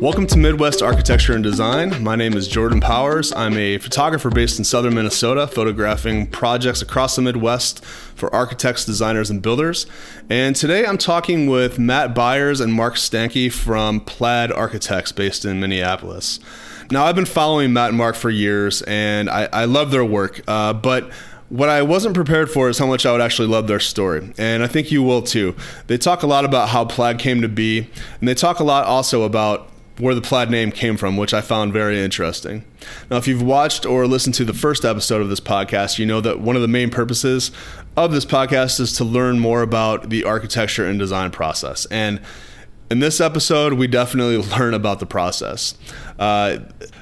Welcome to Midwest Architecture and Design. My name is Jordan Powers. I'm a photographer based in southern Minnesota, photographing projects across the Midwest for architects, designers, and builders. And today I'm talking with Matt Byers and Mark Stanke from Plaid Architects based in Minneapolis. Now, I've been following Matt and Mark for years, and I, I love their work, uh, but what I wasn't prepared for is how much I would actually love their story. And I think you will too. They talk a lot about how plaid came to be, and they talk a lot also about where the plaid name came from, which I found very interesting. Now, if you've watched or listened to the first episode of this podcast, you know that one of the main purposes of this podcast is to learn more about the architecture and design process. And in this episode, we definitely learn about the process. Uh,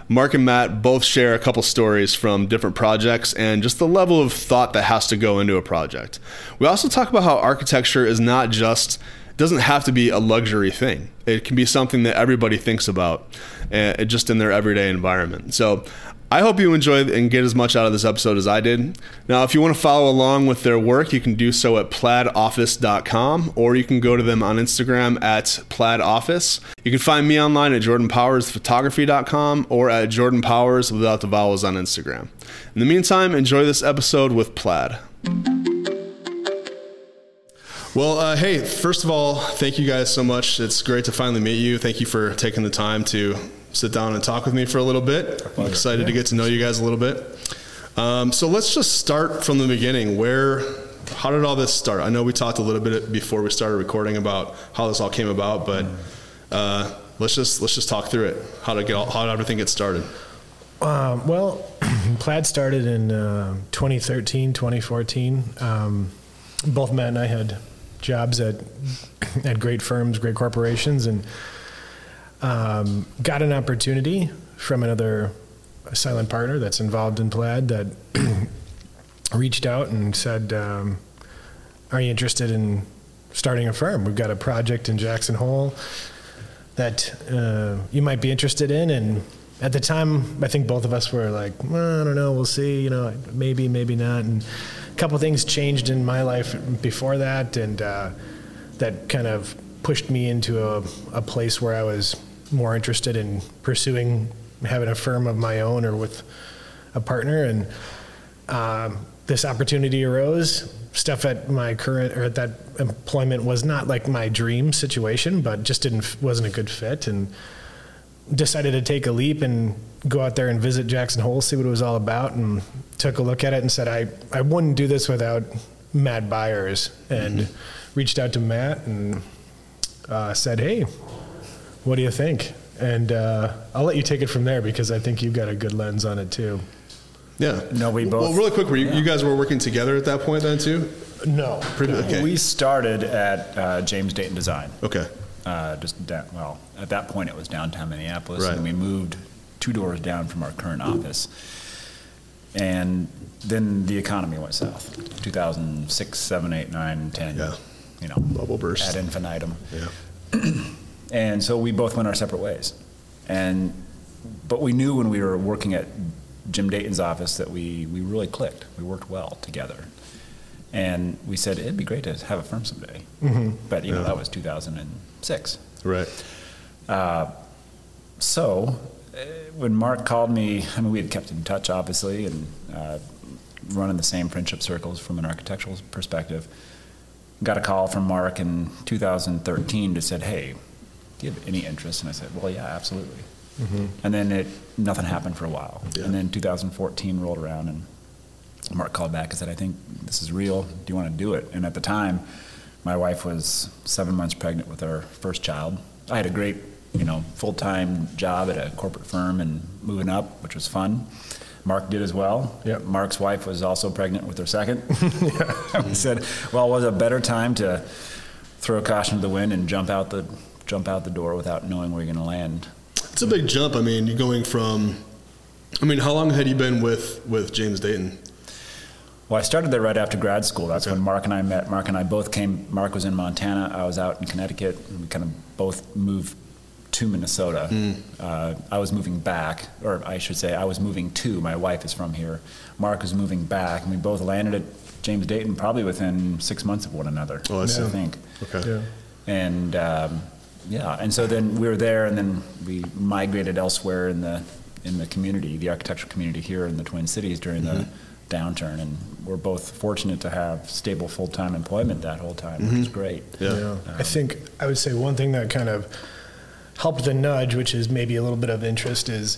Mark and Matt both share a couple stories from different projects and just the level of thought that has to go into a project. We also talk about how architecture is not just doesn't have to be a luxury thing. It can be something that everybody thinks about, uh, just in their everyday environment. So I hope you enjoyed and get as much out of this episode as I did. Now, if you want to follow along with their work, you can do so at plaidoffice.com or you can go to them on Instagram at plaidoffice. You can find me online at jordanpowersphotography.com or at jordanpowers without the vowels on Instagram. In the meantime, enjoy this episode with Plaid. Well, uh, hey, first of all, thank you guys so much. It's great to finally meet you. Thank you for taking the time to sit down and talk with me for a little bit. I'm excited yeah. to get to know you guys a little bit. Um, so let's just start from the beginning. Where, how did all this start? I know we talked a little bit before we started recording about how this all came about, but uh, let's just let's just talk through it. How to get all, how did everything get started? Um, well, Plaid started in uh, 2013, 2014. Um, both Matt and I had jobs at at great firms, great corporations, and um, got an opportunity from another silent partner that's involved in Plaid that reached out and said, um, "Are you interested in starting a firm? We've got a project in Jackson Hole that uh, you might be interested in." And at the time, I think both of us were like, well, "I don't know, we'll see. You know, maybe, maybe not." And couple things changed in my life before that, and uh, that kind of pushed me into a, a place where I was more interested in pursuing having a firm of my own or with a partner. And um, this opportunity arose. Stuff at my current or at that employment was not like my dream situation, but just didn't wasn't a good fit, and decided to take a leap and go out there and visit Jackson Hole, see what it was all about, and took a look at it and said I I wouldn't do this without Matt Byers, and mm-hmm. reached out to Matt and uh, said, hey, what do you think? And uh, I'll let you take it from there because I think you've got a good lens on it too. Yeah. No, we both. Well, really quick, were you, yeah. you guys were working together at that point then too? No. Pretty, okay. We started at uh, James Dayton Design. Okay. Uh, just down, well, at that point it was downtown Minneapolis, right. and we moved two doors down from our current office. And then the economy went south. 2006, 7, 8, 9, 10. Yeah. You know, bubble burst ad infinitum. Yeah. And so we both went our separate ways. And but we knew when we were working at Jim Dayton's office that we, we really clicked. We worked well together. And we said it'd be great to have a firm someday. Mm-hmm. But you know that was 2006. Right. Uh, so when Mark called me, I mean we had kept in touch obviously and uh, running the same friendship circles from an architectural perspective. Got a call from Mark in 2013 to said, hey, do you have any interest? And I said, well, yeah, absolutely. Mm-hmm. And then it nothing happened for a while. Yeah. And then 2014 rolled around, and Mark called back and said, I think this is real. Do you want to do it? And at the time, my wife was seven months pregnant with our first child. I had a great, you know, full time job at a corporate firm and moving up, which was fun. Mark did as well. Yep. Mark's wife was also pregnant with her second. we said, well, was a better time to throw caution to the wind and jump out the jump out the door without knowing where you're going to land. It's a big jump. I mean, you're going from. I mean, how long had you been with with James Dayton? Well, I started there right after grad school. That's okay. when Mark and I met. Mark and I both came. Mark was in Montana. I was out in Connecticut. we kind of both moved to Minnesota. Mm. Uh, I was moving back, or I should say, I was moving to. My wife is from here. Mark was moving back, and we both landed at James Dayton probably within six months of one another. Oh, I, I think. Okay. Yeah. And um, yeah, and so then we were there, and then we migrated elsewhere in the in the community, the architectural community here in the Twin Cities during the downturn, and we're both fortunate to have stable full time employment that whole time, which is great. Yeah. I think I would say one thing that kind of helped the nudge, which is maybe a little bit of interest, is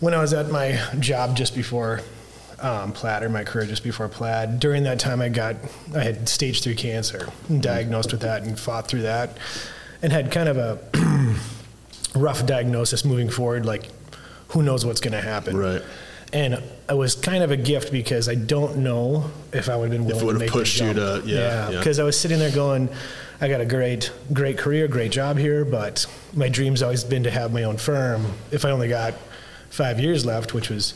when I was at my job just before um, Plaid, or my career just before Plaid. During that time, I got I had stage three cancer, diagnosed with that, and fought through that, and had kind of a rough diagnosis moving forward. Like, who knows what's going to happen? Right. And it was kind of a gift because I don't know if I would have been willing to would've make pushed you to- yeah, yeah. Because I was sitting there going, I got a great, great career, great job here, but my dream's always been to have my own firm. If I only got five years left, which was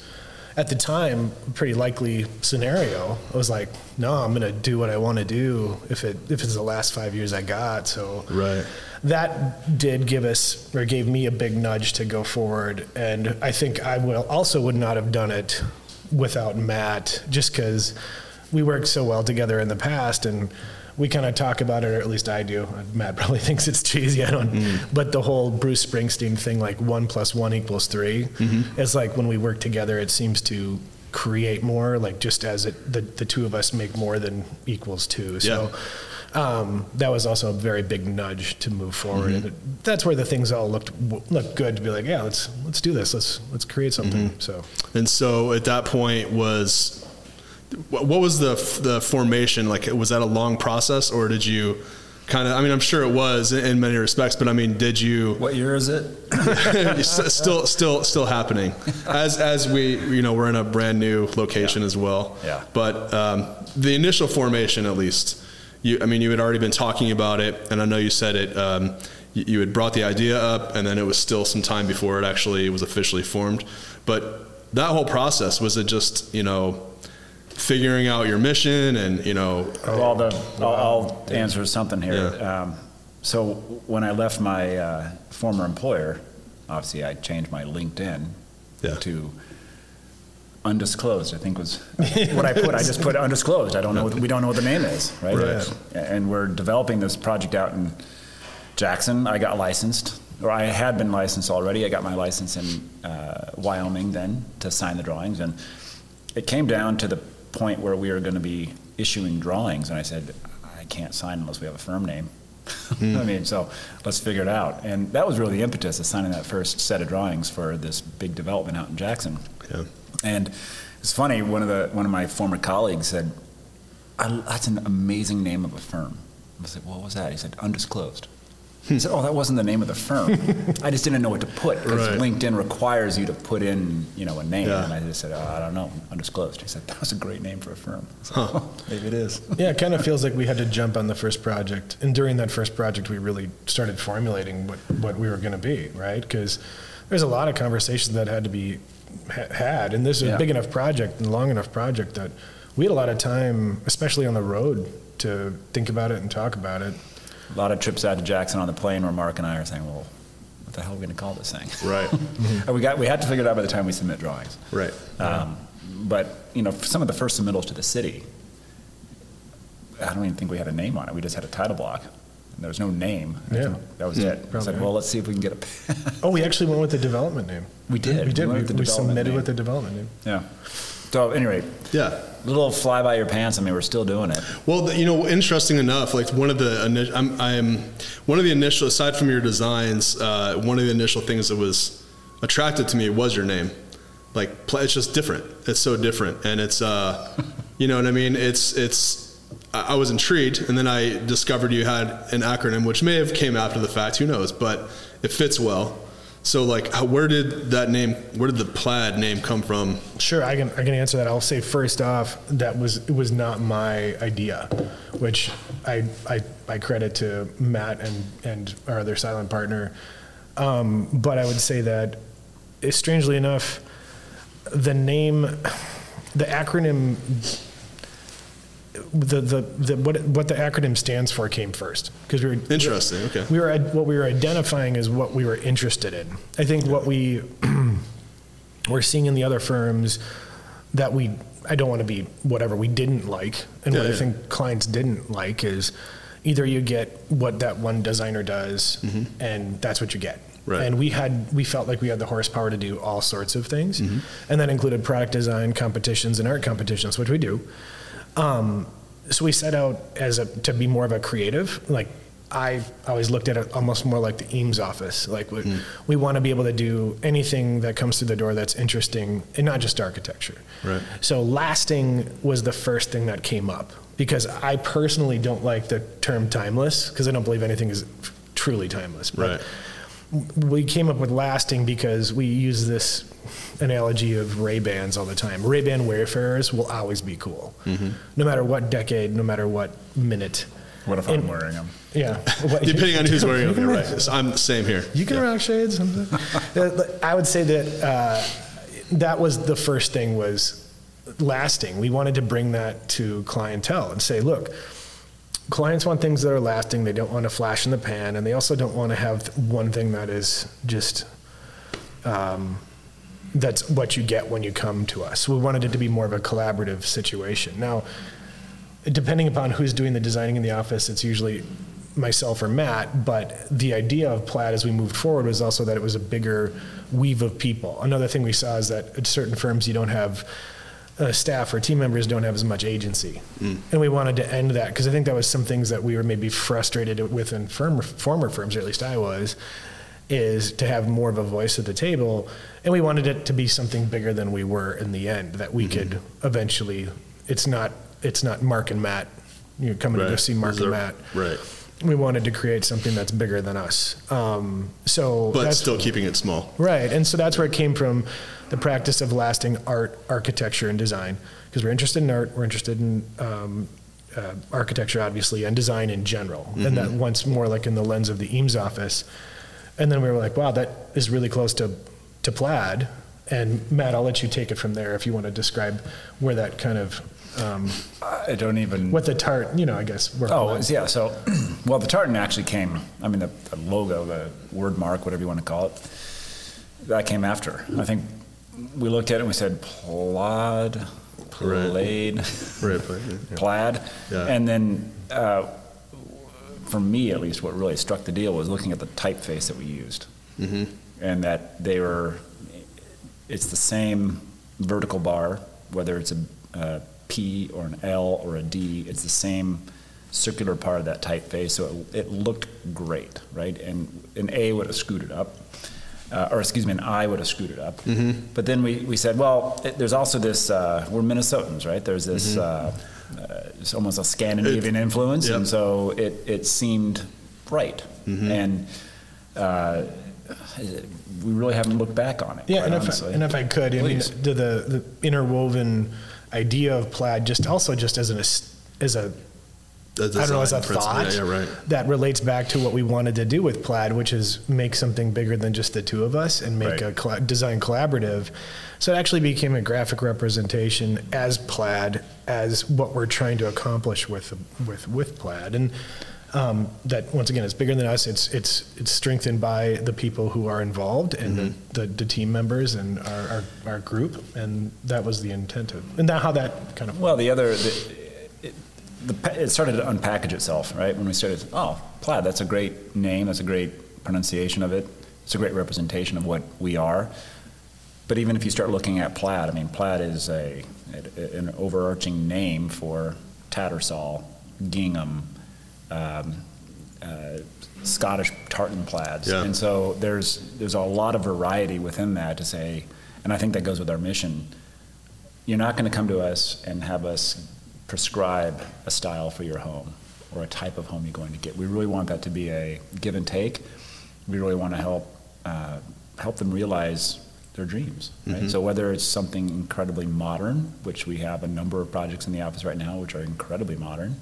at the time a pretty likely scenario, I was like, no, I'm going to do what I want to do if it if it's the last five years I got. So Right. That did give us or gave me a big nudge to go forward. And i think i will also would not have done it without matt just because we worked so well together in the past and we kind of talk about it or at least i do. Matt probably thinks it's cheesy i don't mm-hmm. but the whole bruce springsteen thing like one plus one equals 3 mm-hmm. it's like when we work together it seems to create more like just as it the, the two of us make more than equals two. So um, that was also a very big nudge to move forward, and it, that's where the things all looked looked good to be like, yeah, let's let's do this, let's let's create something. So. And so at that point was what what was the the formation? Like was that a long process or did you kind of I mean I'm sure it was in many respects but I mean did you What year is it? Still still still happening. As as we you know we're in a brand new location as well. Yeah. but um, the initial formation at least you I mean you had already been talking about it and I know you said it um, you, you had brought the idea up and then it was still some time before it actually was officially formed but that whole process was it just you know figuring out your mission and you know Well, the, I'll, I'll answer something here. Yeah. Um, so when I left my uh, former employer, obviously I changed my LinkedIn Yeah. to undisclosed. I think was what I put. I just put undisclosed. I don't know. We don't know what the name is, right? Right. And we're developing this project out in Jackson. I got licensed, or I had been licensed already. I got my license in uh, Wyoming then to sign the drawings, and it came down to the point where we were going to be issuing drawings, and I said, I can't sign unless we have a firm name. I mean, so let's figure it out. And that was really the impetus of signing that first set of drawings for this big development out in Jackson. Yeah. And it's funny. One of the one of my former colleagues said, I, "That's an amazing name of a firm." I said, "What was that?" He said, "Undisclosed." He said, "Oh, that wasn't the name of the firm. I just didn't know what to put because Right. LinkedIn requires you to put in, you know, a name." Yeah. And I just said, oh, "I don't know, undisclosed." He said, "That was a great name for a firm." I said, "Oh, maybe it is." yeah, it kind of feels like we had to jump on the first project, and during that first project, we really started formulating what what we were going to be, right? Because there's a lot of conversations that had to be ha- had, and this is Yeah. a big enough project and long enough project that we had a lot of time, especially on the road, to think about it and talk about it. A lot of trips out to Jackson on the plane where Mark and I are saying, "Well, what the hell are we going to call this thing?" right And we got we had to figure it out by the time we submit drawings. right Um, but you know, for some of the first submittals to the city, I don't even think we had a name on it. We just had a title block. And there was no name. Yeah. That was it. I probably said, well, let's see if we can get a. Oh, we actually went with the development name. We did. We did. We We, went with the we development submitted name. with the development name. yeah. So anyway, yeah little fly by your pants. I mean, we're still doing it. Well, the- you know, interesting enough, like one of the ini- I'm, I'm one of the initial aside from your designs, uh, one of the initial things that was attracted to me was your name. Like, pl- it's just different. It's so different, and it's, uh, you know what I mean. It's it's. I was intrigued, and then I discovered you had an acronym, which may have came after the fact. Who knows? But it fits well. So, like, how, where did that name? Where did the plaid name come from? Sure, I can I can answer that. I'll say first off that was it was not my idea, which I I, I credit to Matt and and our other silent partner. Um, but I would say that, eh, strangely enough, the name, the acronym, the the, the what what the acronym stands for came first because we were Interesting. Okay. we were what we were identifying is what we were interested in. I think what we we're seeing in the other firms that we I don't want to be whatever we didn't like and Yeah, what I think clients didn't like is either you get what that one designer does, mm-hmm. and that's what you get. Right. And we had we felt like we had the horsepower to do all sorts of things, mm-hmm. and that included product design competitions and art competitions, which we do. Um, so we set out as a to be more of a creative. Like I always looked at it almost more like the Eames office. Like we, we want to be able to do anything that comes through the door that's interesting, and not just architecture. Right. So lasting was the first thing that came up because I personally don't like the term timeless because I don't believe anything is truly timeless. But we came up with lasting because we use this analogy of Ray Bans all the time. Ray Ban wayfarers will always be cool, no matter what decade, no matter what minute. What if I'm And- wearing them? Yeah, What- Depending on who's wearing them, can you're right. So I'm the same here. You can rock shades. Uh, I would say that uh, that was the first thing was lasting. We wanted to bring that to clientele and say, look, clients want things that are lasting. They don't want to flash in the pan, and they also don't want to have one thing that is just um, that's what you get when you come to us. We wanted it to be more of a collaborative situation. Now, depending upon who's doing the designing in the office, it's usually myself or Matt. But the idea of Plaid as we moved forward was also that it was a bigger weave of people. Another thing we saw is that at certain firms you don't have uh, staff or team members don't have as much agency, and we wanted to end that because I think that was some things that we were maybe frustrated with in firm, former firms, or at least I was. Is to have more of a voice at the table, and we wanted it to be something bigger than we were in the end. That we could eventually. It's not. It's not Mark and Matt. You're coming to go see Mark and Matt. Right. We wanted to create something that's bigger than us. Um, so But that's still keeping it small. Right, and so that's where it came from, the practice of lasting art, architecture, and design. Because we're interested in art, we're interested in um, uh, architecture, obviously, and design in general. And that once more like in the lens of the Eames office. And then we were like, wow, that is really close to, to plaid. And Matt, I'll let you take it from there if you want to describe where that kind of, um, I don't even. what the tart, you know, I guess. where Oh, plaid- it's- yeah. So, well, the tartan actually came. I mean, the, the logo, the word mark, whatever you want to call it, that came after. I think we looked at it and we said plaid, plaid, Right. but- yeah. plaid, Yeah. and then uh, for me at least, what really struck the deal was looking at the typeface that we used, Mm-hmm. and that they were. It's the same vertical bar, whether it's a, a P or an L or a D. It's the same circular part of that typeface, so it, it looked great, right? And an A would have screwed it up, uh, or excuse me, an I would have screwed it up. Mm-hmm. But then we, we said, well, it, there's also this. Uh, we're Minnesotans, right? There's this. Mm-hmm. Uh, uh, it's almost a Scandinavian influence, Yep. and so it it seemed right, Mm-hmm. and. Uh, we really haven't looked back on it. Yeah, and if, honestly. and if I could, I mean, the, the, the interwoven idea of plaid, just also just as an, as a, I don't know, as a principle. thought Yeah, yeah, right. that relates back to what we wanted to do with plaid, which is make something bigger than just the two of us and make Right. a colla- design collaborative. So it actually became a graphic representation as plaid, as what we're trying to accomplish with with with plaid, and um, that once again, it's bigger than us. It's it's it's strengthened by the people who are involved and Mm-hmm. the, the, the team members and our, our our group, and that was the intent of, and that how that kind of Well, the other, the, it, the, it started to unpackage itself, right? When we started, oh, plaid, that's a great name, that's a great pronunciation of it, it's a great representation of what we are. But even if you start looking at plaid, I mean, plaid is a, an overarching name for Tattersall, gingham, um, uh, Scottish tartan plaids. Yeah. And so there's, there's a lot of variety within that to say, and I think that goes with our mission you're not going to come to us and have us prescribe a style for your home or a type of home you're going to get. We really want that to be a give and take. We really want to help uh, help them realize their dreams. Right? So whether it's something incredibly modern, which we have a number of projects in the office right now, which are incredibly modern,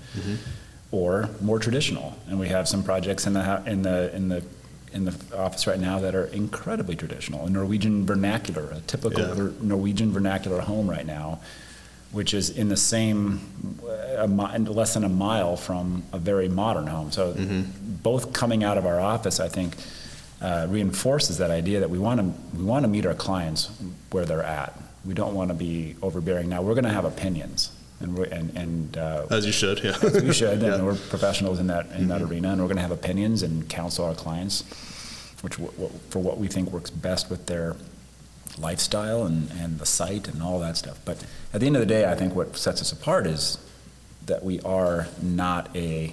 or more traditional, and we have some projects in the in the in the in the office right now that are incredibly traditional, a Norwegian vernacular, a typical Yeah. ver- Norwegian vernacular home right now, which is in the same, uh, a mi- less than a mile from a very modern home. So both coming out of our office, I think, uh, reinforces that idea that we want to we want to meet our clients where they're at. We don't want to be overbearing. Now we're going to have opinions, and we're, and, and uh, As you should, yeah. we should, Yeah. and we're professionals in that in that arena, and we're going to have opinions and counsel our clients, which w- w- for what we think works best with their lifestyle and, and the site and all that stuff. But at the end of the day, I think what sets us apart is that we are not a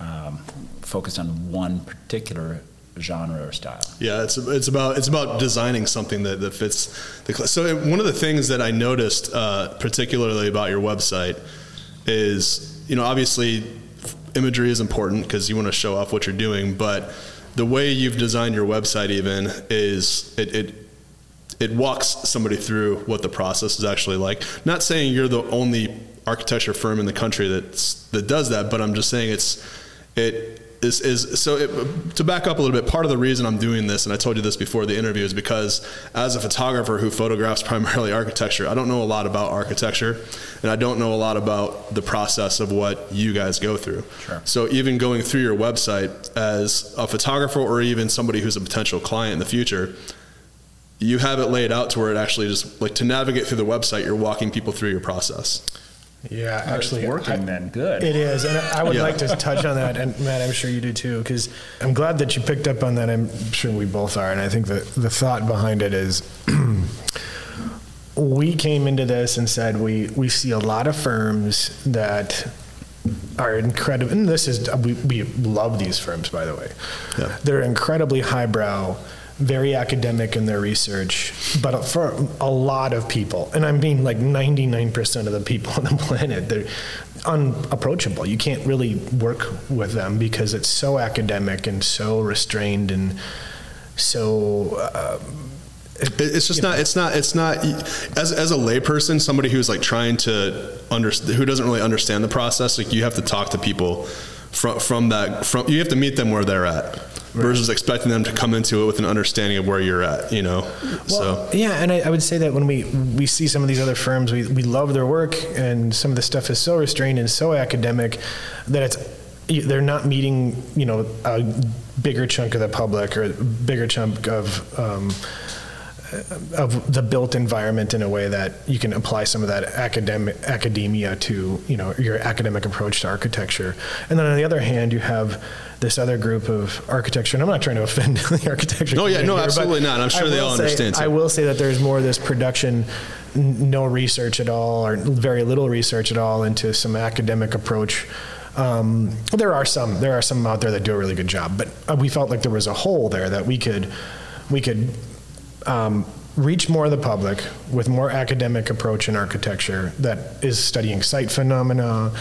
um, focused on one particular genre or style. Yeah, it's it's about it's about designing something that, that fits the cl- so one of the things that I noticed uh, particularly about your website is you know obviously imagery is important because you want to show off what you're doing, but the way you've designed your website even is it, it it walks somebody through what the process is actually like. Not saying you're the only architecture firm in the country that's that does that, but I'm just saying it's it is is so it, to back up a little bit. Part of the reason I'm doing this, and I told you this before the interview, is because as a photographer who photographs primarily architecture, I don't know a lot about architecture, and I don't know a lot about the process of what you guys go through. Sure. So even going through your website as a photographer, or even somebody who's a potential client in the future you have it laid out to where it actually just like to navigate through the website you're walking people through your process Yeah, actually, it's working I- then. Good. It is, and I would Yeah. like to touch on that, and Matt, I'm sure you do too, because I'm glad that you picked up on that. I'm sure we both are, and I think that the thought behind it is. We came into this and said we, we see a lot of firms that are incredible, and this is we, we love these firms by the way. Yeah. They're incredibly highbrow, very academic in their research, but for a lot of people, and I mean like 99% of the people on the planet, they're unapproachable. You can't really work with them because it's so academic and so restrained and so. Uh, It- it's just not it's not it's not as as a layperson somebody who's like trying to understand who doesn't really understand the process like you have to talk to people from from that from you have to meet them where they're at versus expecting them to come into it with an understanding of where you're at you know so yeah, and I, I would say that when we we see some of these other firms, we we love their work, and some of the stuff is so restrained and so academic that it's they're not meeting you know a bigger chunk of the public or a bigger chunk of. Um, of the built environment in a way that you can apply some of that academic academia to you know your academic approach to architecture and then on the other hand you have this other group of architecture and i'm not trying to offend the architecture No, yeah, no, here, absolutely not. I'm sure they all say- understand, too. i will say that there's more of this production n- no research at all or very little research at all into some academic approach um, there are some there are some out there that do a really good job but uh, we felt like there was a hole there that we could we could um, reach more of the public with more academic approach in architecture that is studying site phenomena,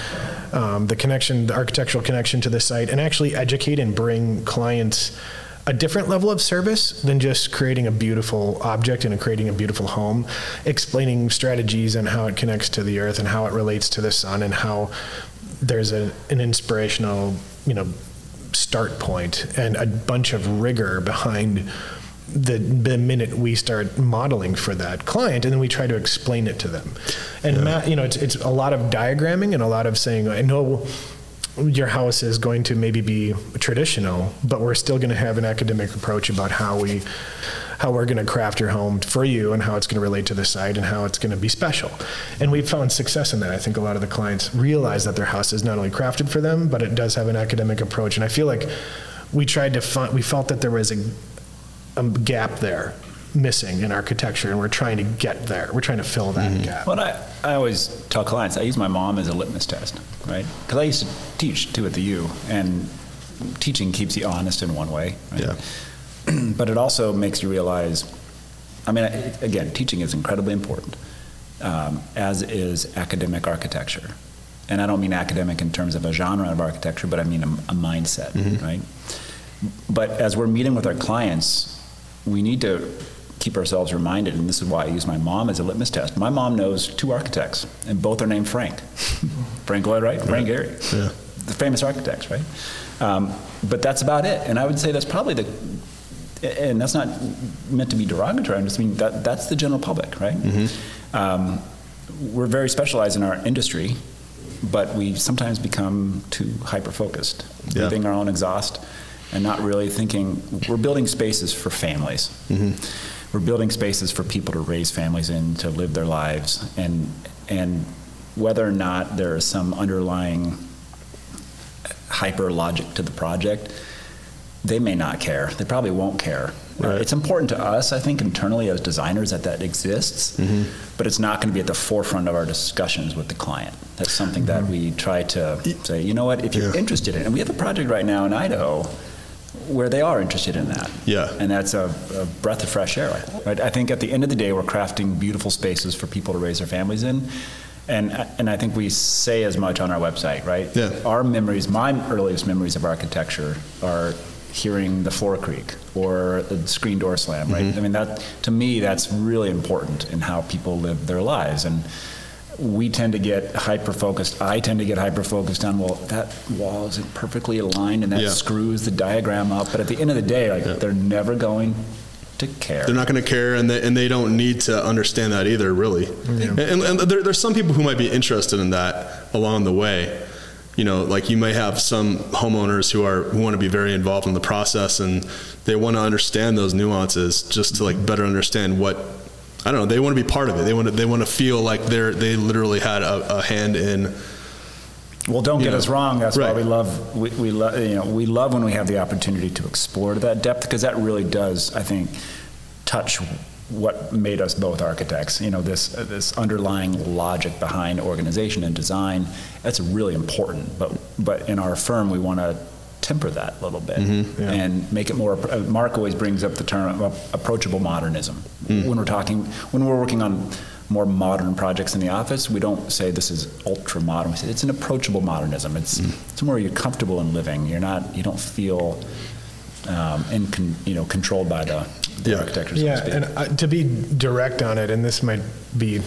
um, the connection, the architectural connection to the site, and actually educate and bring clients a different level of service than just creating a beautiful object and creating a beautiful home, explaining strategies and how it connects to the earth and how it relates to the sun and how there's a, an inspirational, you know, start point and a bunch of rigor behind the, the minute we start modeling for that client and then we try to explain it to them. And Matt, you know it's, it's a lot of diagramming and a lot of saying i know your house is going to maybe be traditional but we're still going to have an academic approach about how we how we're going to craft your home for you and how it's going to relate to the site and how it's going to be special. And we've found success in that. I think a lot of the clients realize that their house is not only crafted for them but it does have an academic approach. And i feel like we tried to find we felt that there was a a gap there missing in architecture, and we're trying to get there. We're trying to fill that gap. Well, I, I always tell clients I use my mom as a litmus test, right? Because I used to teach too at the U, and teaching keeps you honest in one way. Right? Yeah. but it also makes you realize. I mean, I- again, teaching is incredibly important, um, as is academic architecture. And I don't mean academic in terms of a genre of architecture, but I mean a, a mindset, right? But as we're meeting with our clients, we need to keep ourselves reminded, and this is why I use my mom as a litmus test. My mom knows two architects, and both are named Frank. Frank Lloyd Wright, Frank Gehry, Yeah. the famous architects, right? Um, but that's about it. And I would say that's probably the, and that's not meant to be derogatory. I'm just mean that that's the general public, right? Um, we're very specialized in our industry, but we sometimes become too hyper focused, Yeah. breathing our own exhaust, and not really thinking. We're building spaces for families. Mm-hmm. We're building spaces for people to raise families in, to live their lives, and and whether or not there is some underlying hyper logic to the project, they may not care. They probably won't care. Right. It's important to us, I think, internally as designers that that exists, mm-hmm. but it's not going to be at the forefront of our discussions with the client. That's something that mm-hmm. we try to say, you know what, if you're Yeah. interested in it, and we have a project right now in Idaho where they are interested in that. Yeah. And that's a, a breath of fresh air. Right? I think at the end of the day, we're crafting beautiful spaces for people to raise their families in. And, and I think we say as much on our website, right? Yeah. Our memories, my earliest memories of architecture are hearing the floor creak or the screen door slam, right? Mm-hmm. I mean, that, to me, that's really important in how people live their lives. And we tend to get hyper focused. I tend to get hyper focused on, well, that wall isn't perfectly aligned and that Yeah. screws the diagram up. But at the end of the day, like, they're never going to care. They're not going to care, and they, and they don't need to understand that either, really. And, and there, there's some people who might be interested in that along the way. You know, like you may have some homeowners who are who want to be very involved in the process, and they want to understand those nuances just to like better understand what I don't know. They want to be part of it. They want to they want to feel like they're they literally had a, a hand in. Well, don't get know, us wrong. That's right. why we love we, we love you know we love when we have the opportunity to explore to that depth because that really does I think touch what made us both architects. You know this uh, this underlying logic behind organization and design. That's really important. But but in our firm we want to temper that a little bit and make it more. uh, Mark always brings up the term approachable modernism when we're talking when we're working on more modern projects in the office, we don't say this is ultra modern. We say it's an approachable modernism. It's somewhere you're comfortable in living. You're not. You don't feel um, in con, you know controlled by the, the Yeah. architecture. So Yeah, to and uh, to be direct on it, and this might be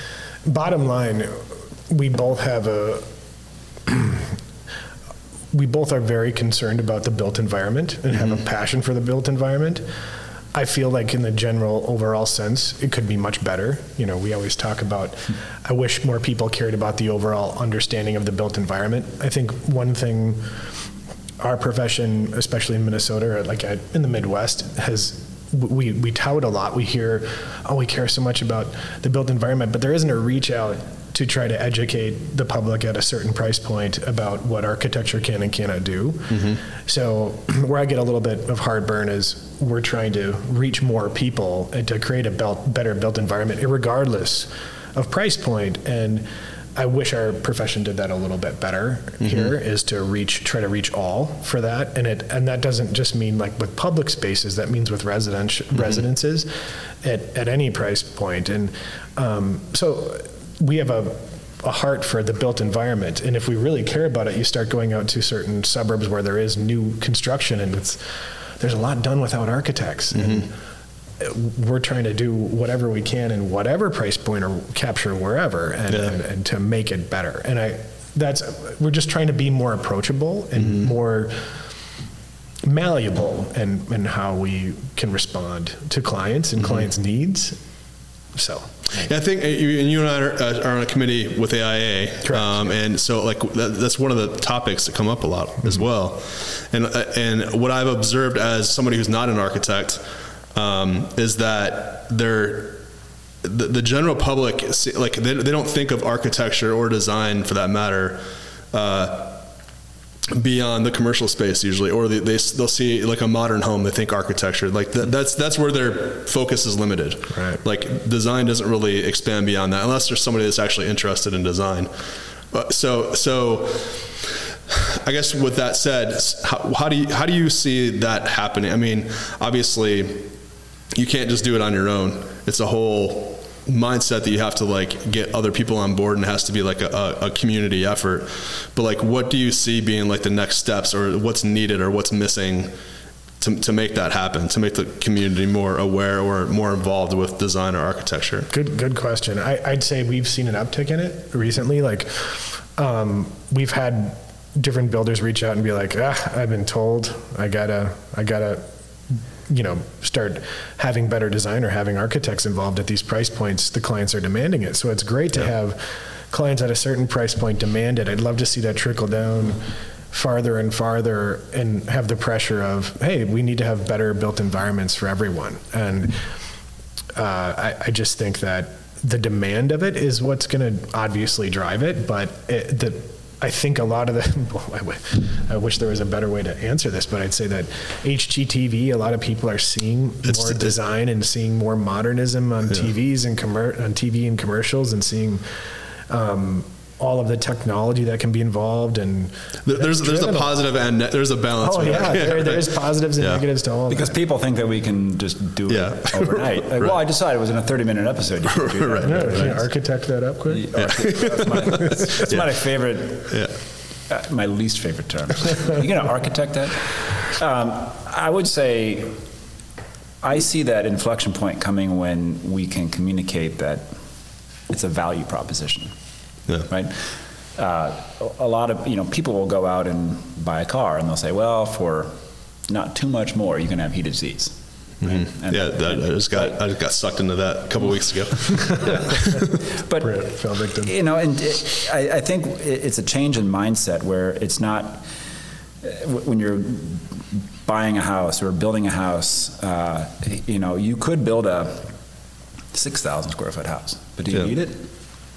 bottom line, we both have a. we both are very concerned about the built environment and have a mm-hmm. passion for the built environment. I feel like in the general overall sense, it could be much better. You know, we always talk about, I wish more people cared about the overall understanding of the built environment. I think one thing our profession, especially in Minnesota or like at, in the Midwest, has we we tout a lot. We hear, oh, we care so much about the built environment, but there isn't a reach out to try to educate the public at a certain price point about what architecture can and cannot do. Mm-hmm. So where I get a little bit of heartburn is we're trying to reach more people and to create a built, better built environment, regardless of price point. And I wish our profession did that a little bit better mm-hmm. here is to reach try to reach all for that. And it and that doesn't just mean like with public spaces that means with residential mm-hmm. residences at, at any price point. And um, so we have a a heart for the built environment and if we really care about it you start going out to certain suburbs where there is new construction and it's there's a lot done without architects and mm-hmm. we're trying to do whatever we can in whatever price point or capture wherever and, Yeah. and, and to make it better. And I, that's, we're just trying to be more approachable and mm-hmm. more malleable in, in how we can respond to clients and mm-hmm. clients' needs. So, Yeah, I think uh, you, and you and I are, uh, are on a committee with AIA, Correct. um, and so like that, that's one of the topics that come up a lot as well. And uh, and what I've observed as somebody who's not an architect um, is that they're the, the general public like they, they don't think of architecture or design for that matter. Uh, beyond the commercial space usually or they, they they'll see like a modern home they think architecture like th- that's that's where their focus is limited. Right. like design doesn't really expand beyond that unless there's somebody that's actually interested in design. Uh, so so I guess with that said how, how do you how do you see that happening? I mean obviously you can't just do it on your own. It's a whole mindset that you have to like get other people on board and it has to be like a, a, community effort but like what do you see being like the next steps or what's needed or what's missing to, to make that happen to make the community more aware or more involved with design or architecture good, good question. I, I'd say we've seen an uptick in it recently. Like, um, we've had different builders reach out and be like, ah, I've been told I gotta, I gotta, you know, start having better design or having architects involved at these price points. The clients are demanding it. So it's great to have clients at a certain price point demand it. I'd love to see that trickle down farther and farther and have the pressure of, hey, we need to have better built environments for everyone. And uh, I, I just think that the demand of it is what's going to obviously drive it, but it, the I think a lot of the, I wish there was a better way to answer this, but I'd say that HGTV, a lot of people are seeing It's- more it- design and seeing more modernism on TVs and commer- on TV and commercials and seeing um, all of the technology that can be involved and There- There's there's a driven positive and ne- there's a balance. Oh with yeah, it. there, there's positives and Yeah. negatives to all. Of that. Because people think that we can just do Yeah. it overnight. Like, Well, I decided it was in a 30 minute episode. You could do that. Right, that. right, Yeah, can you architect that up quick. That's, my, that's my favorite, Yeah. uh, my least favorite term. you going to architect that? Um, I would say I see that inflection point coming when we can communicate that it's a value proposition, Yeah. right? Uh, a a lot of, you know, people will go out and buy a car and they'll say, well, for not too much more, you can have heated seats. right? Mm-hmm. Yeah, that, and- I just got I just got sucked into that a couple weeks ago. But fell victim. You know, and it, I, I think it's a change in mindset where it's not uh, when you're buying a house or building a house. Uh, you know, you could build a six thousand square foot house, but do you Yeah. need it?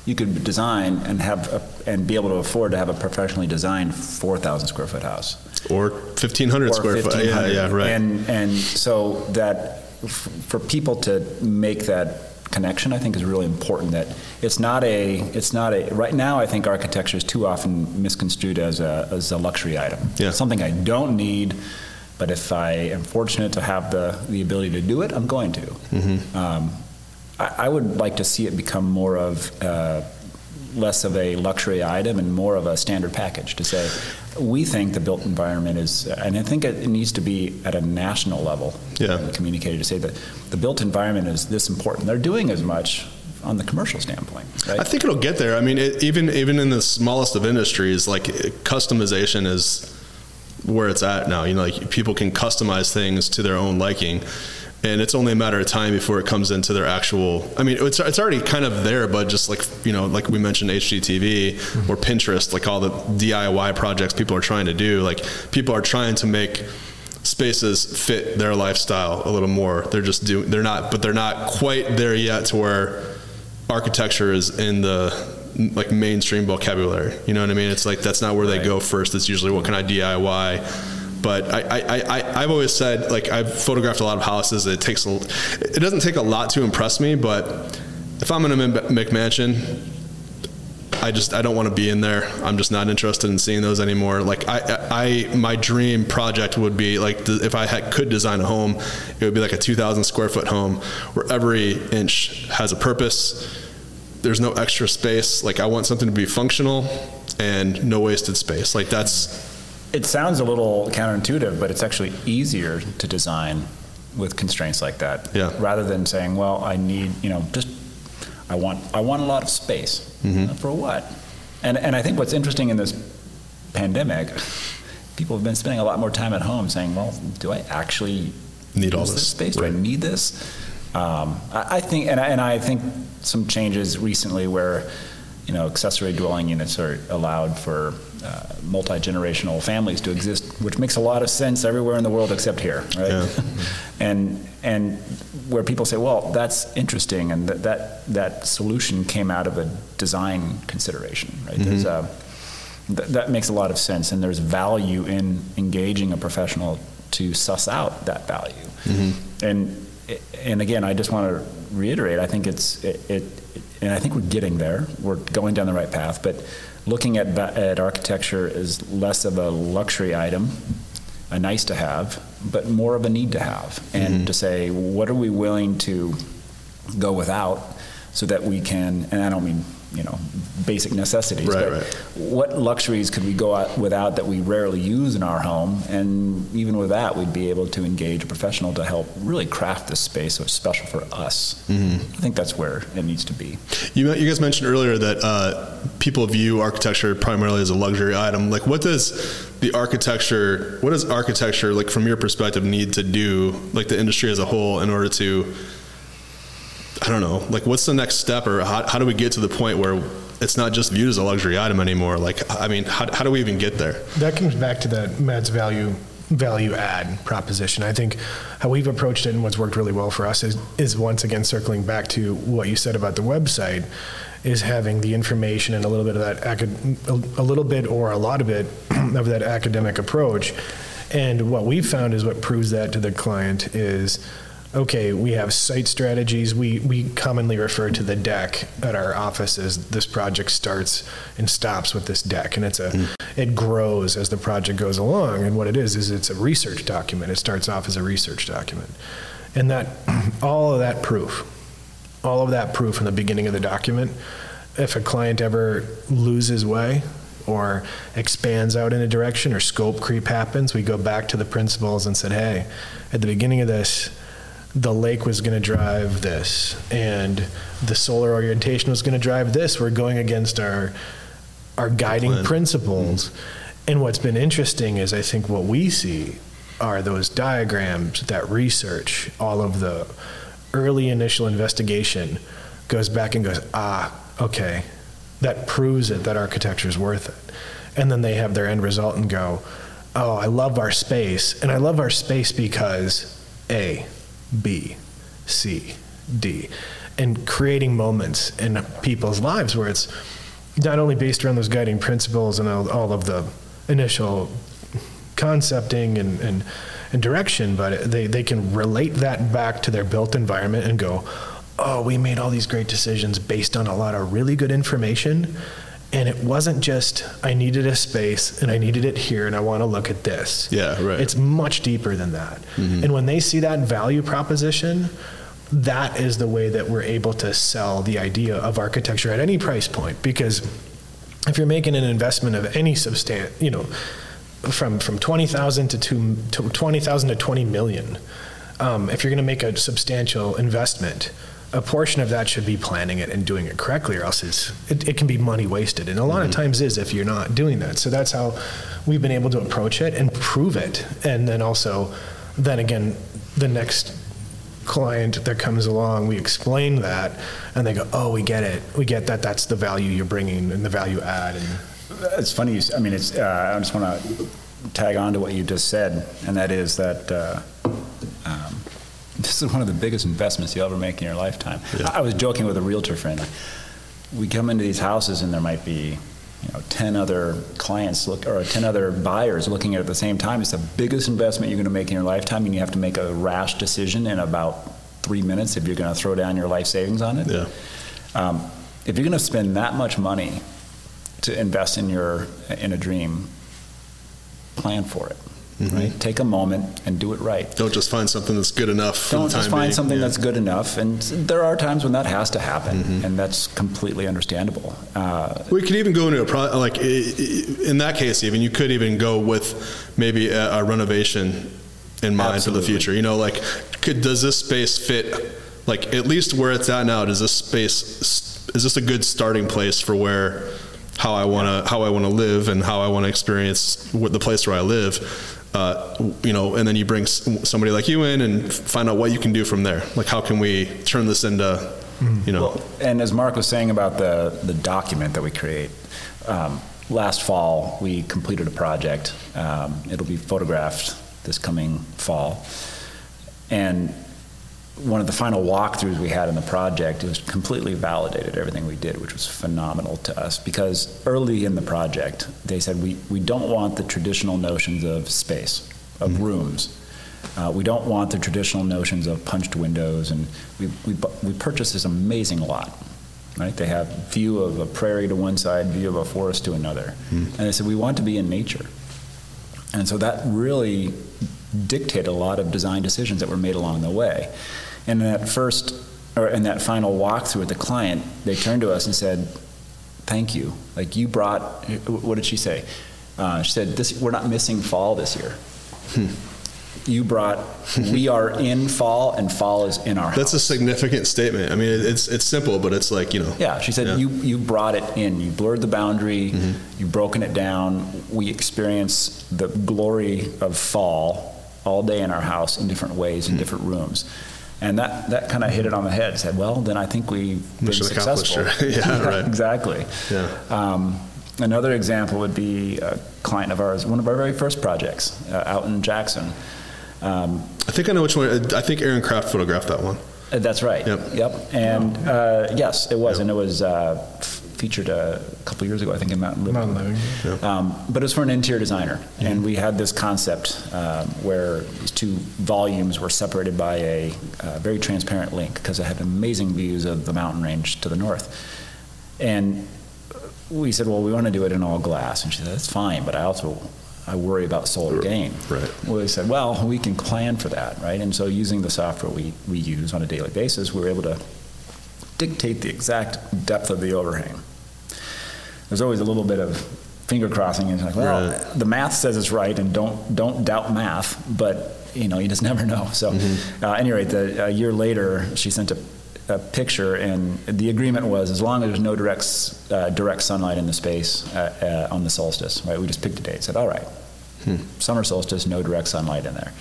You could design and have a, and be able to afford to have a professionally designed four thousand square foot house or 1500 or square foot. Yeah, yeah, right. And and so that f- for people to make that connection, I think is really important. That it's not a it's not a right now. I think architecture is too often misconstrued as a as a luxury item. Yeah. something I don't need. But if I am fortunate to have the, the ability to do it, I'm going to. Mm-hmm. Um, I, I would like to see it become more of uh, less of a luxury item and more of a standard package to say, we think the built environment is, and I think it needs to be at a national level Yeah. communicated to say that the built environment is this important. They're doing as much on the commercial standpoint, right? I think it'll get there. I mean, it, even even in the smallest of industries, like customization is where it's at now. You know, like people can customize things to their own liking, and it's only a matter of time before it comes into their actual. I mean, it's it's already kind of there, but just like you know, like we mentioned, HGTV or Pinterest, like all the DIY projects people are trying to do. Like people are trying to make spaces fit their lifestyle a little more. They're just doing. They're not, but they're not quite there yet to where architecture is in the like mainstream vocabulary. You know what I mean? It's like that's not where they go first. It's usually what can I DIY. But I, I, I, I've always said, like, I've photographed a lot of houses. It takes, a, it doesn't take a lot to impress me, but if I'm in a McMansion, I just, I don't want to be in there. I'm just not interested in seeing those anymore. Like, I, I, my dream project would be like, if I had, could design a home, it would be like a 2,000 square foot home where every inch has a purpose there's no extra space. Like I want something to be functional and no wasted space. Like that's It sounds a little counterintuitive, but it's actually easier to design with constraints like that. Yeah. Rather than saying, well, I need, you know, just, I want, I want a lot of space. Mm-hmm. Uh, For what? And, and I think what's interesting in this pandemic, people have been spending a lot more time at home saying, well, do I actually Need all use this, space? Do I need this? Um, I, I think, and I, and I think some changes recently where, you know, accessory dwelling units are allowed for uh, multi-generational families to exist, which makes a lot of sense everywhere in the world except here, right? Yeah. and and where people say, well, that's interesting, and that that, that solution came out of a design consideration, right? There's mm-hmm. uh, a that, that makes a lot of sense, and there's value in engaging a professional to suss out that value. Mm-hmm. And and again, I just want to reiterate, I think it's it, it, and I think we're getting there. We're going down the right path, but looking at at architecture is less of a luxury item, a nice to have, but more of a need to have, and mm-hmm. to say what are we willing to go without so that we can, and I don't mean, you know, basic necessities, Right, but right. what luxuries could we go out without that we rarely use in our home? And even with that, we'd be able to engage a professional to help really craft this space so it's special for us. Mm-hmm. I think that's where it needs to be. you. You guys mentioned earlier that uh, people view architecture primarily as a luxury item. Like, what does the architecture? What does architecture, like from your perspective, need to do, like the industry as a whole, in order to? I don't know. Like, what's the next step, or how, how do we get to the point where it's not just viewed as a luxury item anymore? Like, I mean, how, how do we even get there? That comes back to that Matt's value value add proposition. I think how we've approached it and what's worked really well for us is, is once again circling back to what you said about the website is having the information and a little bit of that a little bit or a lot of it of that academic approach. And what we've found is what proves that to the client is okay, we have site strategies. We, we commonly refer to the deck at our office as this project starts and stops with this deck. And it's a, mm. it grows as the project goes along. And what it is, is it's a research document. It starts off as a research document. And that, all of that proof, all of that proof in the beginning of the document, if a client ever loses way, or expands out in a direction or scope creep happens, we go back to the principles and said, hey, at the beginning of this, the lake was going to drive this and the solar orientation was going to drive this. We're going against our our guiding Plan. principles. Mm-hmm. And what's been interesting is I think what we see are those diagrams, that research, all of the early initial investigation goes back and goes, ah, okay, that proves it that architecture is worth it. And then they have their end result and go, oh, I love our space. And I love our space because A, B, C, D, and creating moments in people's lives where it's not only based around those guiding principles and all, all of the initial concepting and, and, and direction, but they, they can relate that back to their built environment and go, oh, we made all these great decisions based on a lot of really good information. And it wasn't just, I needed a space and I needed it here and I want to look at this. Yeah, right. It's much deeper than that. Mm-hmm. And when they see that value proposition, that is the way that we're able to sell the idea of architecture at any price point. Because if you're making an investment of any substan, you know, from from twenty thousand to, to twenty thousand to twenty million, um, if you're going to make a substantial investment, a portion of that should be planning it and doing it correctly, or else it, it can be money wasted. And a lot mm-hmm. of times is if you're not doing that. So that's how we've been able to approach it and prove it. And then also, then again, the next client that comes along, we explain that, and they go, "Oh, we get it. We get that. That's the value you're bringing and the value add." And it's funny. I mean, it's. Uh, I just want to tag on to what you just said, and that is that. Uh, um, this is one of the biggest investments you'll ever make in your lifetime. Yeah. I was joking with a realtor friend. We come into these houses and there might be, you know, 10 other clients look or 10 other buyers looking at it at the same time. It's the biggest investment you're going to make in your lifetime and you have to make a rash decision in about 3 minutes if you're going to throw down your life savings on it. Yeah. Um, if you're going to spend that much money to invest in your in a dream, plan for it. Mm-hmm. Right? Take a moment and do it right. Don't just find something that's good enough. Don't just find being. something yeah. that's good enough. And there are times when that has to happen, mm-hmm. and that's completely understandable. Uh, we could even go into a pro- like in that case, even you could even go with maybe a, a renovation in mind Absolutely. for the future. You know, like could, does this space fit? Like at least where it's at now, does this space is this a good starting place for where how I want to how I want to live and how I want to experience the place where I live? Uh, you know, and then you bring somebody like you in and find out what you can do from there. Like, how can we turn this into, you know? Well, and as Mark was saying about the the document that we create, um, last fall we completed a project. Um, it'll be photographed this coming fall, and one of the final walkthroughs we had in the project, it was completely validated everything we did, which was phenomenal to us. Because early in the project, they said we, we don't want the traditional notions of space, of mm-hmm. rooms. Uh, we don't want the traditional notions of punched windows, and we, we, we purchased this amazing lot. Right? They have view of a prairie to one side, view of a forest to another, mm-hmm. and they said we want to be in nature. And so that really dictated a lot of design decisions that were made along the way. And in that first, or in that final walkthrough with the client, they turned to us and said, "Thank you. Like you brought. What did she say? Uh, she said, this, "We're not missing fall this year." Hmm. You brought. we are in fall, and fall is in our. House. That's house. a significant statement. I mean, it's it's simple, but it's like you know. Yeah, she said yeah. you you brought it in. You blurred the boundary. Mm-hmm. You've broken it down. We experience the glory of fall all day in our house in different ways in mm-hmm. different rooms. And that, that kind of hit it on the head. Said, well, then I think we've been successful. yeah, right. exactly. Yeah. Um, Another example would be a client of ours, one of our very first projects uh, out in Jackson. Um, I think I know which one. I think Aaron Kraft photographed that one. uh, That's right. Yep. Yep. And uh, yes, it was, and it was uh, featured a couple years ago, I think, in Mountain Living. Mountain Living. Um, but it was for an interior designer, and we had this concept um, where these two volumes were separated by a uh, very transparent link because it had amazing views of the mountain range to the north. And we said, well, we want to do it in all glass, and she said, that's fine, but I also I worry about solar gain. Right. Well, we said, well, we can plan for that, right? And so using the software we, we use on a daily basis, we were able to dictate the exact depth of the overhang. There's always a little bit of finger crossing, and like, well, Right. the math says it's right, and don't don't doubt math, but you know, you just never know. So, Mm-hmm. uh, anyway, the, a year later, she sent a, a picture, and the agreement was as long as there's no direct uh, direct sunlight in the space uh, uh, on the solstice, right? We just picked a date. Said, all right, Hmm. summer solstice, no direct sunlight in there.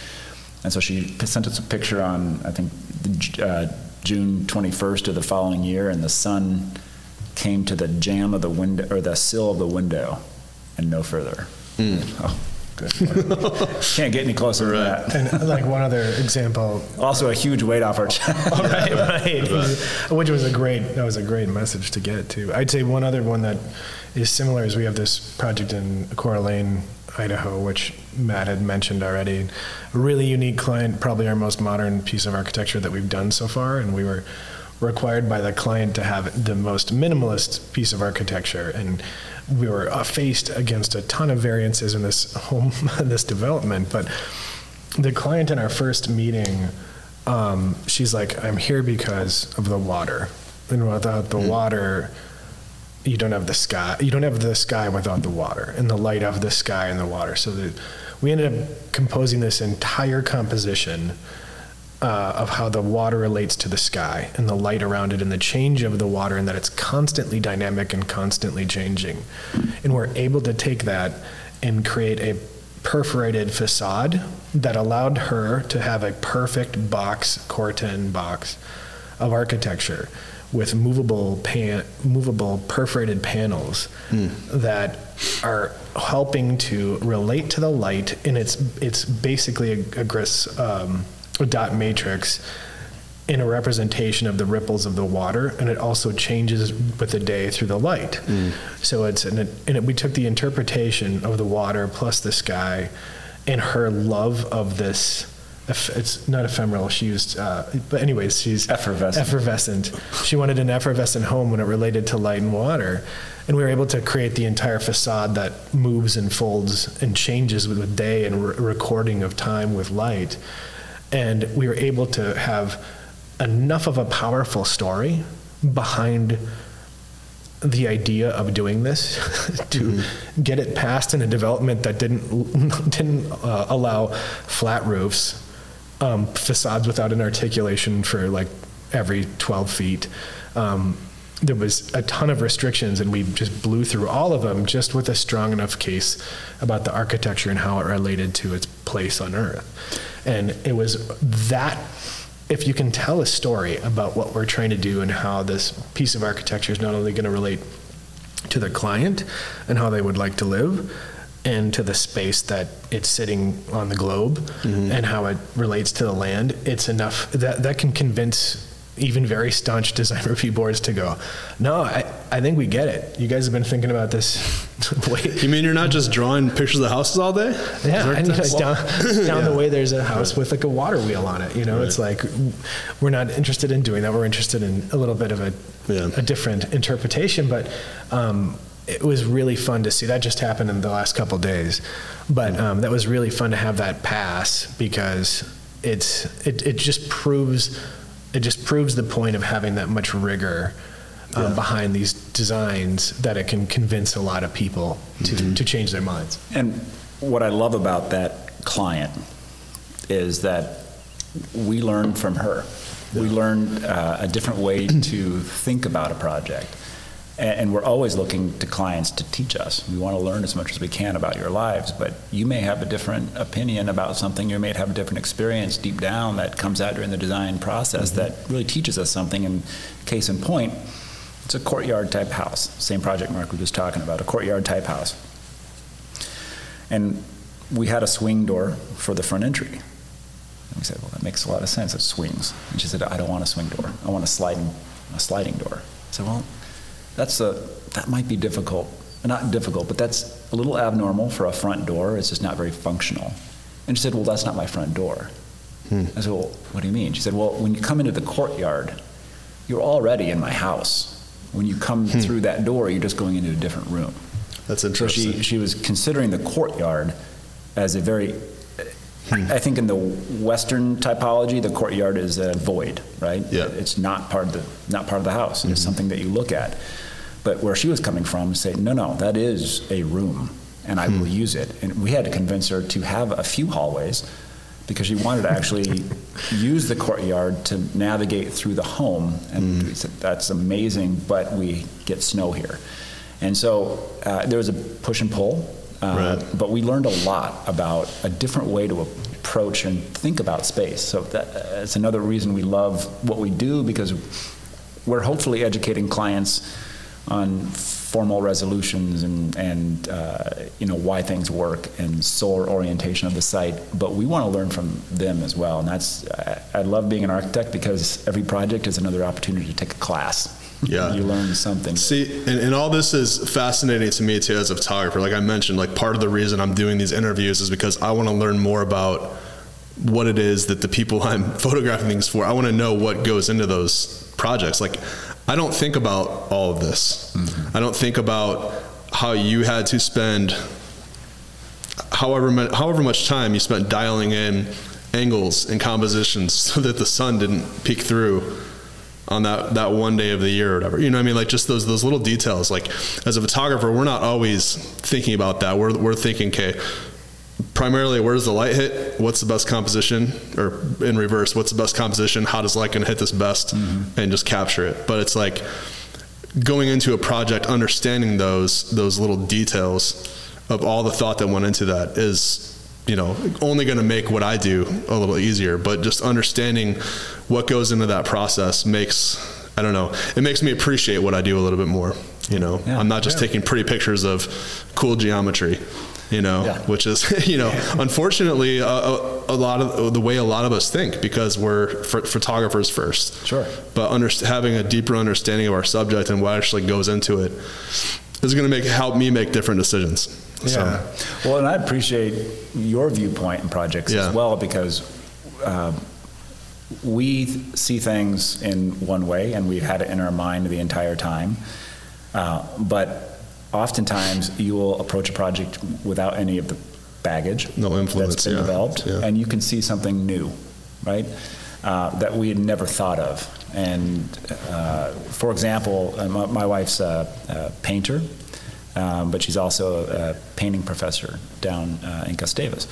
And so she sent us a picture on, I think, the uh, June 21st of the following year, and the sun came to the jamb of the window, or the sill of the window, and no further. Hmm. Oh, Can't get any closer than that. And like one other example, Also, a huge weight off our chest. right, right. Which was a great, that was a great message to get to. I'd say one other one that is similar is we have this project in Coeur d'Alene, Idaho, which Matt had mentioned already. A really unique client, probably our most modern piece of architecture that we've done so far, and we were required by the client to have the most minimalist piece of architecture and we were uh, faced against a ton of variances in this home this development but the client in our first meeting, um, she's like, I'm here because of the water. And without the water, you don't have the sky. You don't have the sky without the water, and the light of the sky and the water. So that we ended up composing this entire composition uh, of how the water relates to the sky and the light around it and the change of the water and that it's constantly dynamic and constantly changing. And we're able to take that and create a perforated facade that allowed her to have a perfect box, Corten box of architecture with movable pan, movable perforated panels that are helping to relate to the light, and it's it's basically a, a gris, um, a dot matrix in a representation of the ripples of the water, and it also changes with the day through the light. So it's an, and it, we took the interpretation of the water plus the sky, and her love of this. It's not ephemeral. She used, uh, but anyways, she's Effervescent. Effervescent. She wanted an effervescent home when it related to light and water, and we were able to create the entire facade that moves and folds and changes with, with day and re- recording of time with light and we were able to have enough of a powerful story behind the idea of doing this to get it passed in a development that didn't didn't uh, allow flat roofs, um, facades without an articulation for like every 12 feet. Um, there was a ton of restrictions, and we just blew through all of them just with a strong enough case about the architecture and how it related to its place on Earth. And it was that if you can tell a story about what we're trying to do and how this piece of architecture is not only going to relate to the client and how they would like to live and to the space that it's sitting on the globe mm-hmm. and how it relates to the land it's enough that that can convince even very staunch design review boards to go no i, I think we get it you guys have been thinking about this You mean you're not just drawing pictures of the houses all day? yeah, and like down, down the way, there's a house with like a water wheel on it. You know, it's like we're not interested in doing that. We're interested in a little bit of a, Yeah. a different interpretation. But um, it was really fun to see. That just happened in the last couple days, but um, that was really fun to have that pass because it's it, it just proves it just proves the point of having that much rigor. Um, behind these designs, that it can convince a lot of people to, to change their minds. And what I love about that client is that we learned from her. We learned uh, a different way to think about a project. And we're always looking to clients to teach us. We want to learn as much as we can about your lives, but you may have a different opinion about something. You may have a different experience deep down that comes out during the design process that really teaches us something. And case in point, It's a courtyard type house, same project Mark was just talking about, a courtyard type house. And we had a swing door for the front entry. And we said, well, that makes a lot of sense. It swings. And she said, I don't want a swing door. I want a sliding, a sliding door. I said, well, that's a, that might be difficult. Not difficult, but that's a little abnormal for a front door. It's just not very functional. And she said, well, that's not my front door. Hmm. I said, well, what do you mean? She said, well, when you come into the courtyard, you're already in my house. When you come hmm. through that door, you're just going into a different room. That's interesting. So she, she was considering the courtyard as a very hmm. I think in the Western typology, the courtyard is a void, right? Yeah. It's not part of the not part of the house. Mm-hmm. It's something that you look at. But where she was coming from, say, no, no, that is a room, and I hmm. will use it. And we had to convince her to have a few hallways because she wanted to actually use the courtyard to navigate through the home. And mm. we said, that's amazing, but we get snow here. And so uh, there was a push and pull, uh, right. but we learned a lot about a different way to approach and think about space. So that's another reason we love what we do because we're hopefully educating clients on formal resolutions and, and uh, you know why things work and solar orientation of the site. But we want to learn from them as well, and that's I, I love being an architect because every project is another opportunity to take a class. Yeah, you learn something. See, and, and all this is fascinating to me too as a photographer. Like I mentioned, like part of the reason I'm doing these interviews is because I want to learn more about what it is that the people I'm photographing things for. I want to know what goes into those projects. Like I don't think about all of this. Mm-hmm. I don't think about how you had to spend however however much time you spent dialing in angles and compositions so that the sun didn't peek through on that that one day of the year or whatever. You know what I mean? Like just those those little details. Like as a photographer, we're not always thinking about that. We're we're thinking, okay, primarily where does the light hit? What's the best composition? Or in reverse what's the best composition? How does light going to hit this best? Mm-hmm. and just capture it. But it's like going into a project understanding those those little details of all the thought that went into that is you know only going to make what i do a little easier. But just understanding what goes into that process makes i don't know it makes me appreciate what i do a little bit more you know? Yeah, i'm not just yeah. taking pretty pictures of cool geometry you know, yeah. which is, you know, unfortunately, a, a, lot of the way a lot of us think because we're photographers first. Sure. But under, having a deeper understanding of our subject and what actually goes into it is going to make help me make different decisions. Yeah. So. Well, and I appreciate your viewpoint in projects yeah. as well because. Um, we see things in one way, and we've had it in our mind the entire time. Uh, but oftentimes you will approach a project without any of the baggage no influence that's been yeah. developed, yeah. and you can see something new, right? Uh, that we had never thought of. And uh, for example, uh, my, my, wife's a, a painter, um, but she's also a painting professor down uh, in Gustavus.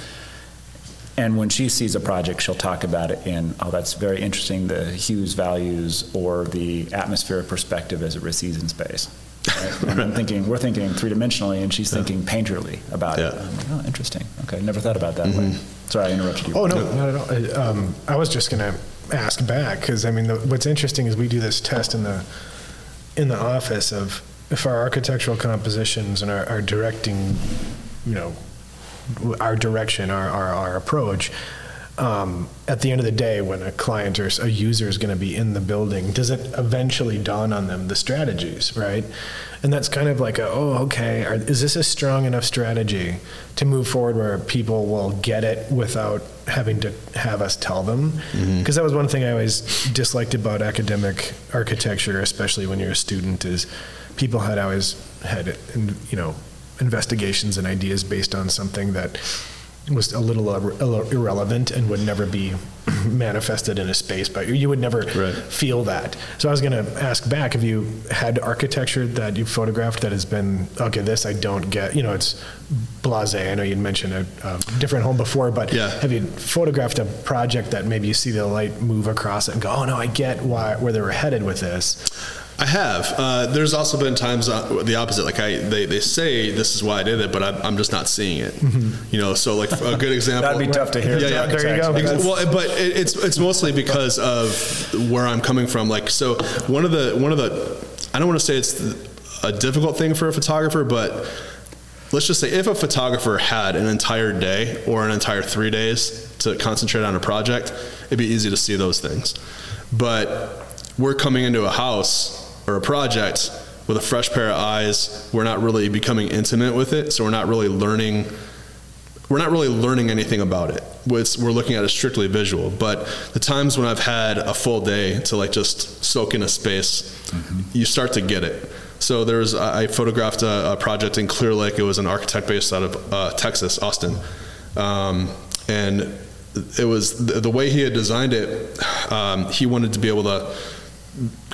And when she sees a project, she'll talk about it in, oh, that's very interesting, the hues values or the atmospheric perspective as it recedes in space. Right? And I'm thinking, we're thinking three dimensionally, and she's yeah. thinking painterly about yeah. it. I'm like, oh, interesting. Okay, never thought about that mm-hmm. way. Sorry, I interrupted you. Oh no, not at all. Um, I was just going to ask back because I mean, the, what's interesting is we do this test in the in the office of if our architectural compositions and our, our directing, you know, our direction, our, our, our approach um, at the end of the day, when a client or a user is going to be in the building, does it eventually dawn on them the strategies, right? And that's kind of like, a, oh, okay, are, is this a strong enough strategy to move forward where people will get it without having to have us tell them? Because mm-hmm. that was one thing I always disliked about academic architecture, especially when you're a student, is people had always had, you know, investigations and ideas based on something that was a little irrelevant and would never be manifested in a space, but you would never right. feel that. So I was going to ask back: Have you had architecture that you photographed that has been okay? This I don't get. You know, it's blasé. I know you'd mentioned a, a different home before, but yeah. have you photographed a project that maybe you see the light move across it and go, "Oh no, I get why where they were headed with this." I have. Uh, there's also been times uh, the opposite. Like I, they, they say this is why I did it, but I, am just not seeing it. Mm-hmm. You know, so like a good example. That'd be tough to hear. Yeah, yeah. There you go. Well, but it, it's it's mostly because of where I'm coming from. Like so, one of the one of the I don't want to say it's a difficult thing for a photographer, but let's just say if a photographer had an entire day or an entire three days to concentrate on a project, it'd be easy to see those things. But we're coming into a house or a project with a fresh pair of eyes. We're not really becoming intimate with it, so we're not really learning. We're not really learning anything about it. It's, we're looking at it strictly visual. But the times when I've had a full day to like just soak in a space, mm-hmm. you start to get it. So there's I photographed a, a, project in Clear Lake. It was an architect based out of uh, Texas, Austin, um, and it was the, the, way he had designed it. Um, he wanted to be able to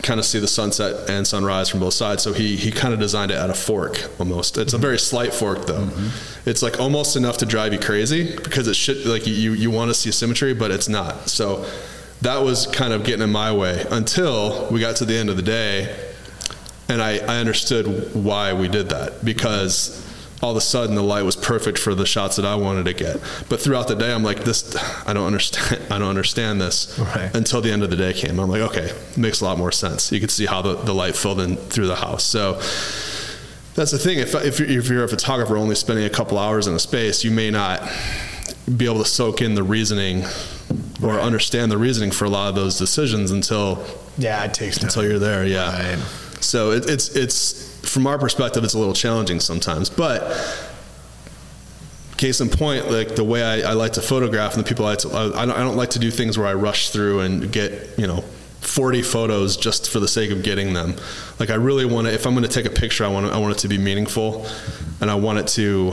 kind of see the sunset and sunrise from both sides. So he he kind of designed it at a fork almost. It's a very slight fork though. Mm-hmm. It's like almost enough to drive you crazy because it should like you you want to see symmetry, but it's not. So that was kind of getting in my way until we got to the end of the day, and I I understood why we did that because all of a sudden the light was perfect for the shots that I wanted to get. But throughout the day, I'm like, this, I don't understand, I don't understand this right. until the end of the day came. I'm like, okay, makes a lot more sense. You could see how the, the light filled in through the house. So that's the thing. If, if, you're, if you're a photographer only spending a couple hours in a space, you may not be able to soak in the reasoning or right. understand the reasoning for a lot of those decisions until yeah, it takes time. until you're there. Yeah. Right. So it, it's it's from our perspective, it's a little challenging sometimes. But case in point, like the way I, I like to photograph and the people I, to, I, don't, I don't like to do things where I rush through and get, you know, 40 photos just for the sake of getting them. Like I really want to, if I'm going to take a picture, I want I want it to be meaningful and I want it to,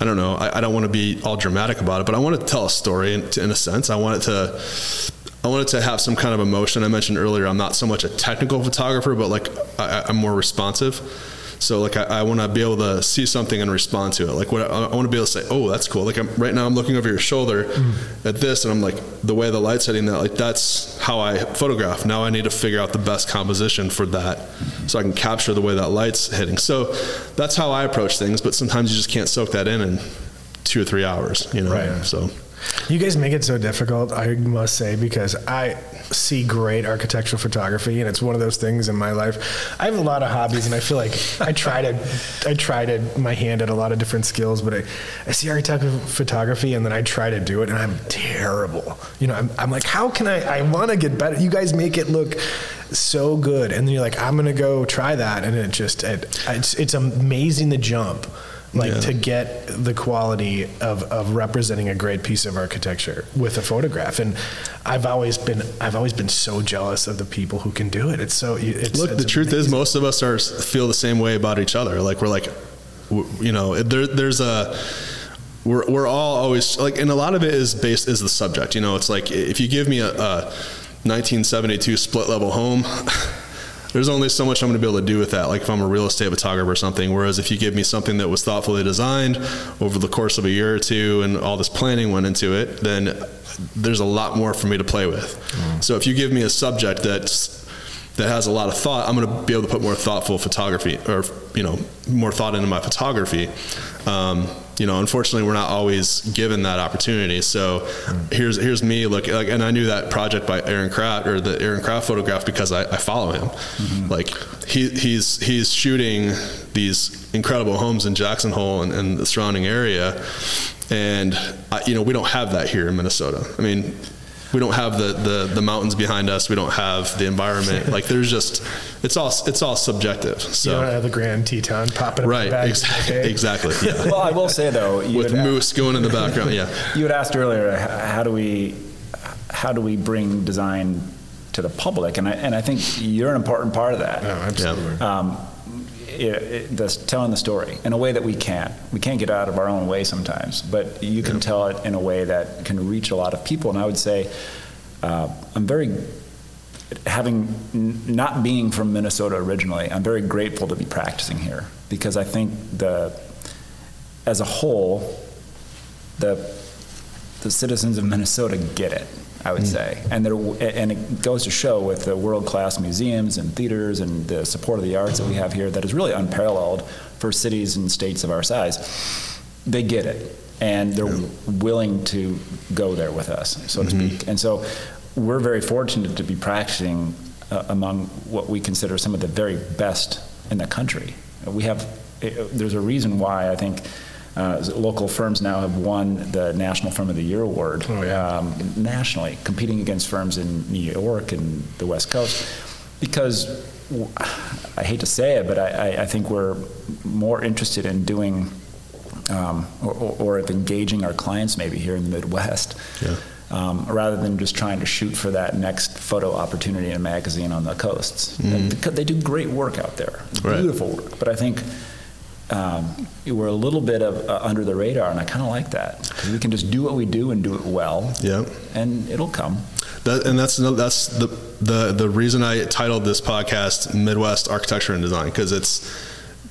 I don't know, I, I don't want to be all dramatic about it, but I want to tell a story in, in a sense. I want it to, I wanted to have some kind of emotion. I mentioned earlier, I'm not so much a technical photographer, but like I, am more responsive. So like I, I want to be able to see something and respond to it. Like what I, I want to be able to say, oh, that's cool. Like I'm, right now, I'm looking over your shoulder mm. at this, and I'm like, the way the light's hitting that, like that's how I photograph. Now I need to figure out the best composition for that, so I can capture the way that light's hitting. So that's how I approach things. But sometimes you just can't soak that in in two or three hours. You know, right. so. You guys make it so difficult, I must say, because I see great architectural photography, and it's one of those things in my life. I have a lot of hobbies, and I feel like I try to, I try to my hand at a lot of different skills, but I, I see architectural photography, and then I try to do it, and I'm terrible. You know, I'm, I'm like, how can I? I want to get better. You guys make it look so good, and then you're like, I'm gonna go try that, and it just, it, it's, it's amazing the jump like yeah. to get the quality of, of representing a great piece of architecture with a photograph. And i've always been i've always been so jealous of the people who can do it. It's so it's look it's the truth is most of us are feel the same way about each other. Like we're like you know there, there's a we're, we're all always like and a lot of it is based is the subject. You know it's like if you give me a, a 1972 split level home there's only so much I'm going to be able to do with that. Like if I'm a real estate photographer or something. Whereas if you give me something that was thoughtfully designed over the course of a year or two, and all this planning went into it, then there's a lot more for me to play with. Mm. So if you give me a subject that's that has a lot of thought, I'm going to be able to put more thoughtful photography, or you know, more thought into my photography. Um, you know, unfortunately, we're not always given that opportunity. So mm. here's here's me look like, and I knew that project by Aaron Kraft or the Aaron Kraft photograph because I, I follow him. Mm-hmm. Like he he's he's shooting these incredible homes in Jackson Hole and, and the surrounding area, and I, you know we don't have that here in Minnesota. I mean, we don't have the, the, the mountains behind us. We don't have the environment. like there's just it's all it's all subjective. So you don't have the Grand Teton popping up right. Exactly. exactly. Yeah. well, I will say though, with moose asked, going in the background. Yeah. You had asked earlier, how do we how do we bring design to the public? And I and I think you're an important part of that. No, absolutely. Um, it, it, telling the story in a way that we can't. We can't get out of our own way sometimes, but you can yeah. tell it in a way that can reach a lot of people. And I would say, uh, I'm very, having n- not being from Minnesota originally, I'm very grateful to be practicing here because I think the, as a whole, the the citizens of Minnesota get it. I would mm. say, and there, and it goes to show with the world-class museums and theaters and the support of the arts that we have here that is really unparalleled for cities and states of our size. They get it, and they're yeah. willing to go there with us, so to mm-hmm. speak. And so, we're very fortunate to be practicing uh, among what we consider some of the very best in the country. We have, uh, there's a reason why I think uh, local firms now have won the National Firm of the Year award Oh, yeah. um, nationally, competing against firms in New York and the West Coast. Because w- I hate to say it, but I, I, I think we're more interested in doing um, or, or, of engaging our clients maybe here in the Midwest. Yeah. Um, rather than just trying to shoot for that next photo opportunity in a magazine on the coasts. Because They do great work out there, Right. beautiful work. But I think um, we're a little bit of uh, under the radar, and I kind of like that we can just do what we do and do it well, Yeah. and it'll come. That, and that's that's the the the reason I titled this podcast Midwest Architecture and Design because it's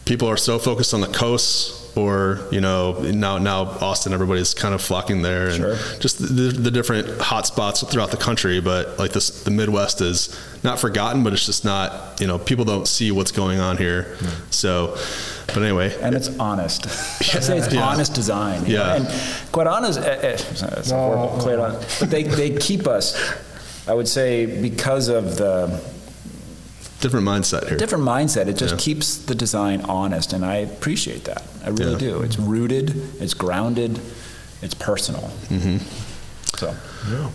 people are so focused on the coasts or you know now now Austin everybody's kind of flocking there and Sure. just the, the different hot spots throughout the country but like this the Midwest is not forgotten but it's just not you know people don't see what's going on here so but anyway And it's honest. I say it's Yeah. honest design. know, Yeah. And quite honest, eh, eh, it's a horrible- quite honest, but they, they keep us, I would say, because of the different mindset here different mindset, it just Yeah. keeps the design honest, and I appreciate that. I really Yeah. do. It's rooted, it's grounded, it's personal. Mm-hmm. So,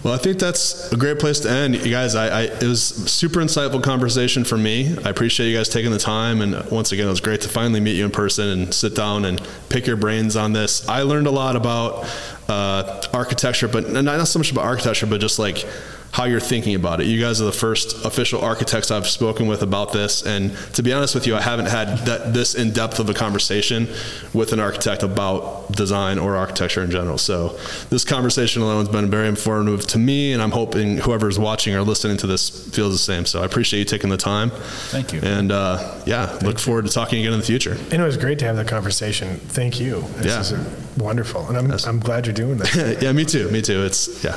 Well, I think that's a great place to end, you guys. I, I it was super insightful conversation for me. I appreciate you guys taking the time, and once again, it was great to finally meet you in person and sit down and pick your brains on this. I learned a lot about uh, architecture, but not not so much about architecture, but just like how you're thinking about it. You guys are the first official architects I've spoken with about this, and to be honest with you, I haven't had that this in depth of a conversation with an architect about design or architecture in general. So this conversation alone has been very informative to me, and I'm hoping whoever's watching or listening to this feels the same. So I appreciate you taking the time. Thank you. And uh, yeah, look forward to talking again in the future. And it was great to have that conversation. Thank you. This Yeah. is wonderful. And I'm, I'm glad you're doing this. yeah, me too. Me too. It's yeah.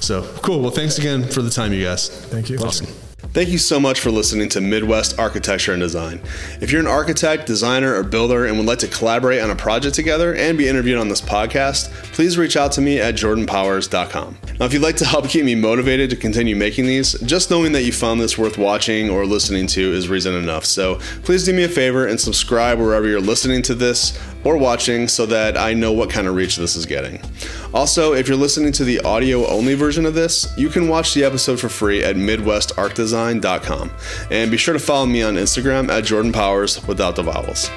So cool. Well, thanks again for the time, you guys. Thank you. Awesome. Thank you so much for listening to Midwest Architecture and Design. If you're an architect, designer, or builder and would like to collaborate on a project together and be interviewed on this podcast, please reach out to me at jordanpowers.com. Now, if you'd like to help keep me motivated to continue making these, just knowing that you found this worth watching or listening to is reason enough. So please do me a favor and subscribe wherever you're listening to this or watching so that I know what kind of reach this is getting. Also, if you're listening to the audio only version of this, you can watch the episode for free at MidwestArcDesign.com. And be sure to follow me on Instagram at Jordan Powers without the vowels.